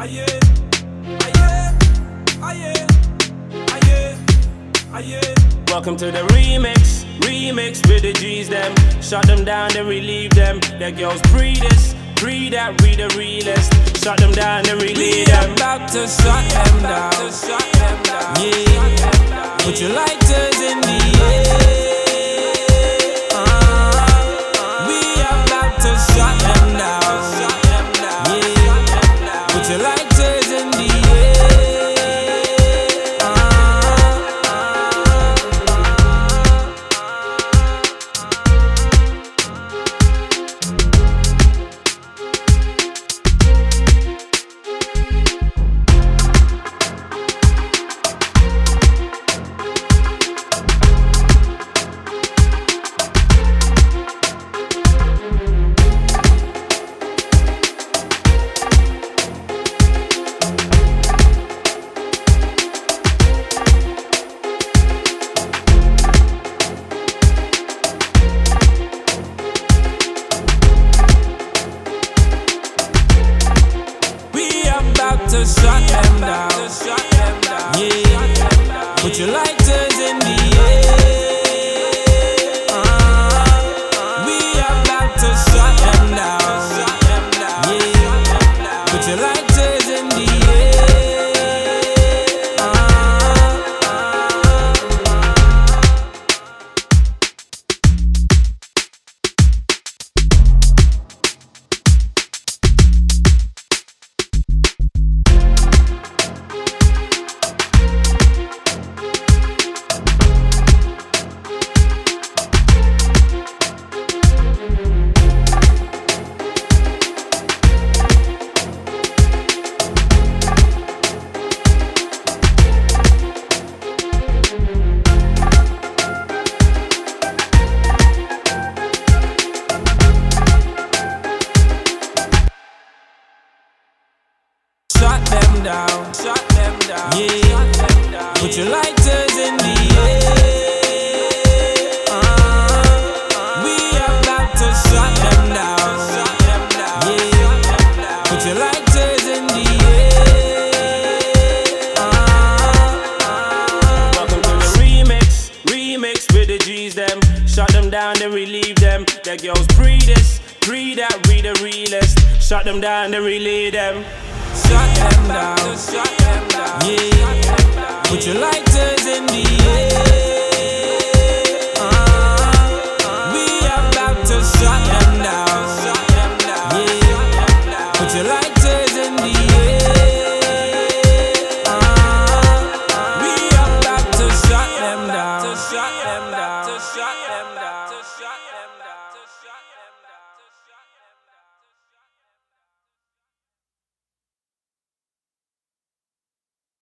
Aye, aye, aye, aye, aye. Welcome to the remix, remix with the G's them. Shut them down, then relieve them. The girls breed this, breed that, read the realest. Shut them down, then relieve them. about to shut them down. Put your lighters in the air. Uh, we are about to shut them down. Yeah, put your lighters in the air. Shut them down. Shut them down. Yeah. Put your lighters in the air. Uh, we about to shut them down. Yeah. Put your lighters in the air. Welcome to the remix, remix with the G's them. Shut them down, then relieve them. The girls breed this, breed that, read the realest. Shut them down, then relieve them. Shut them down. Yeah. Put your lighters in the air. Uh, we about to shut them down. Yeah. Put your lighters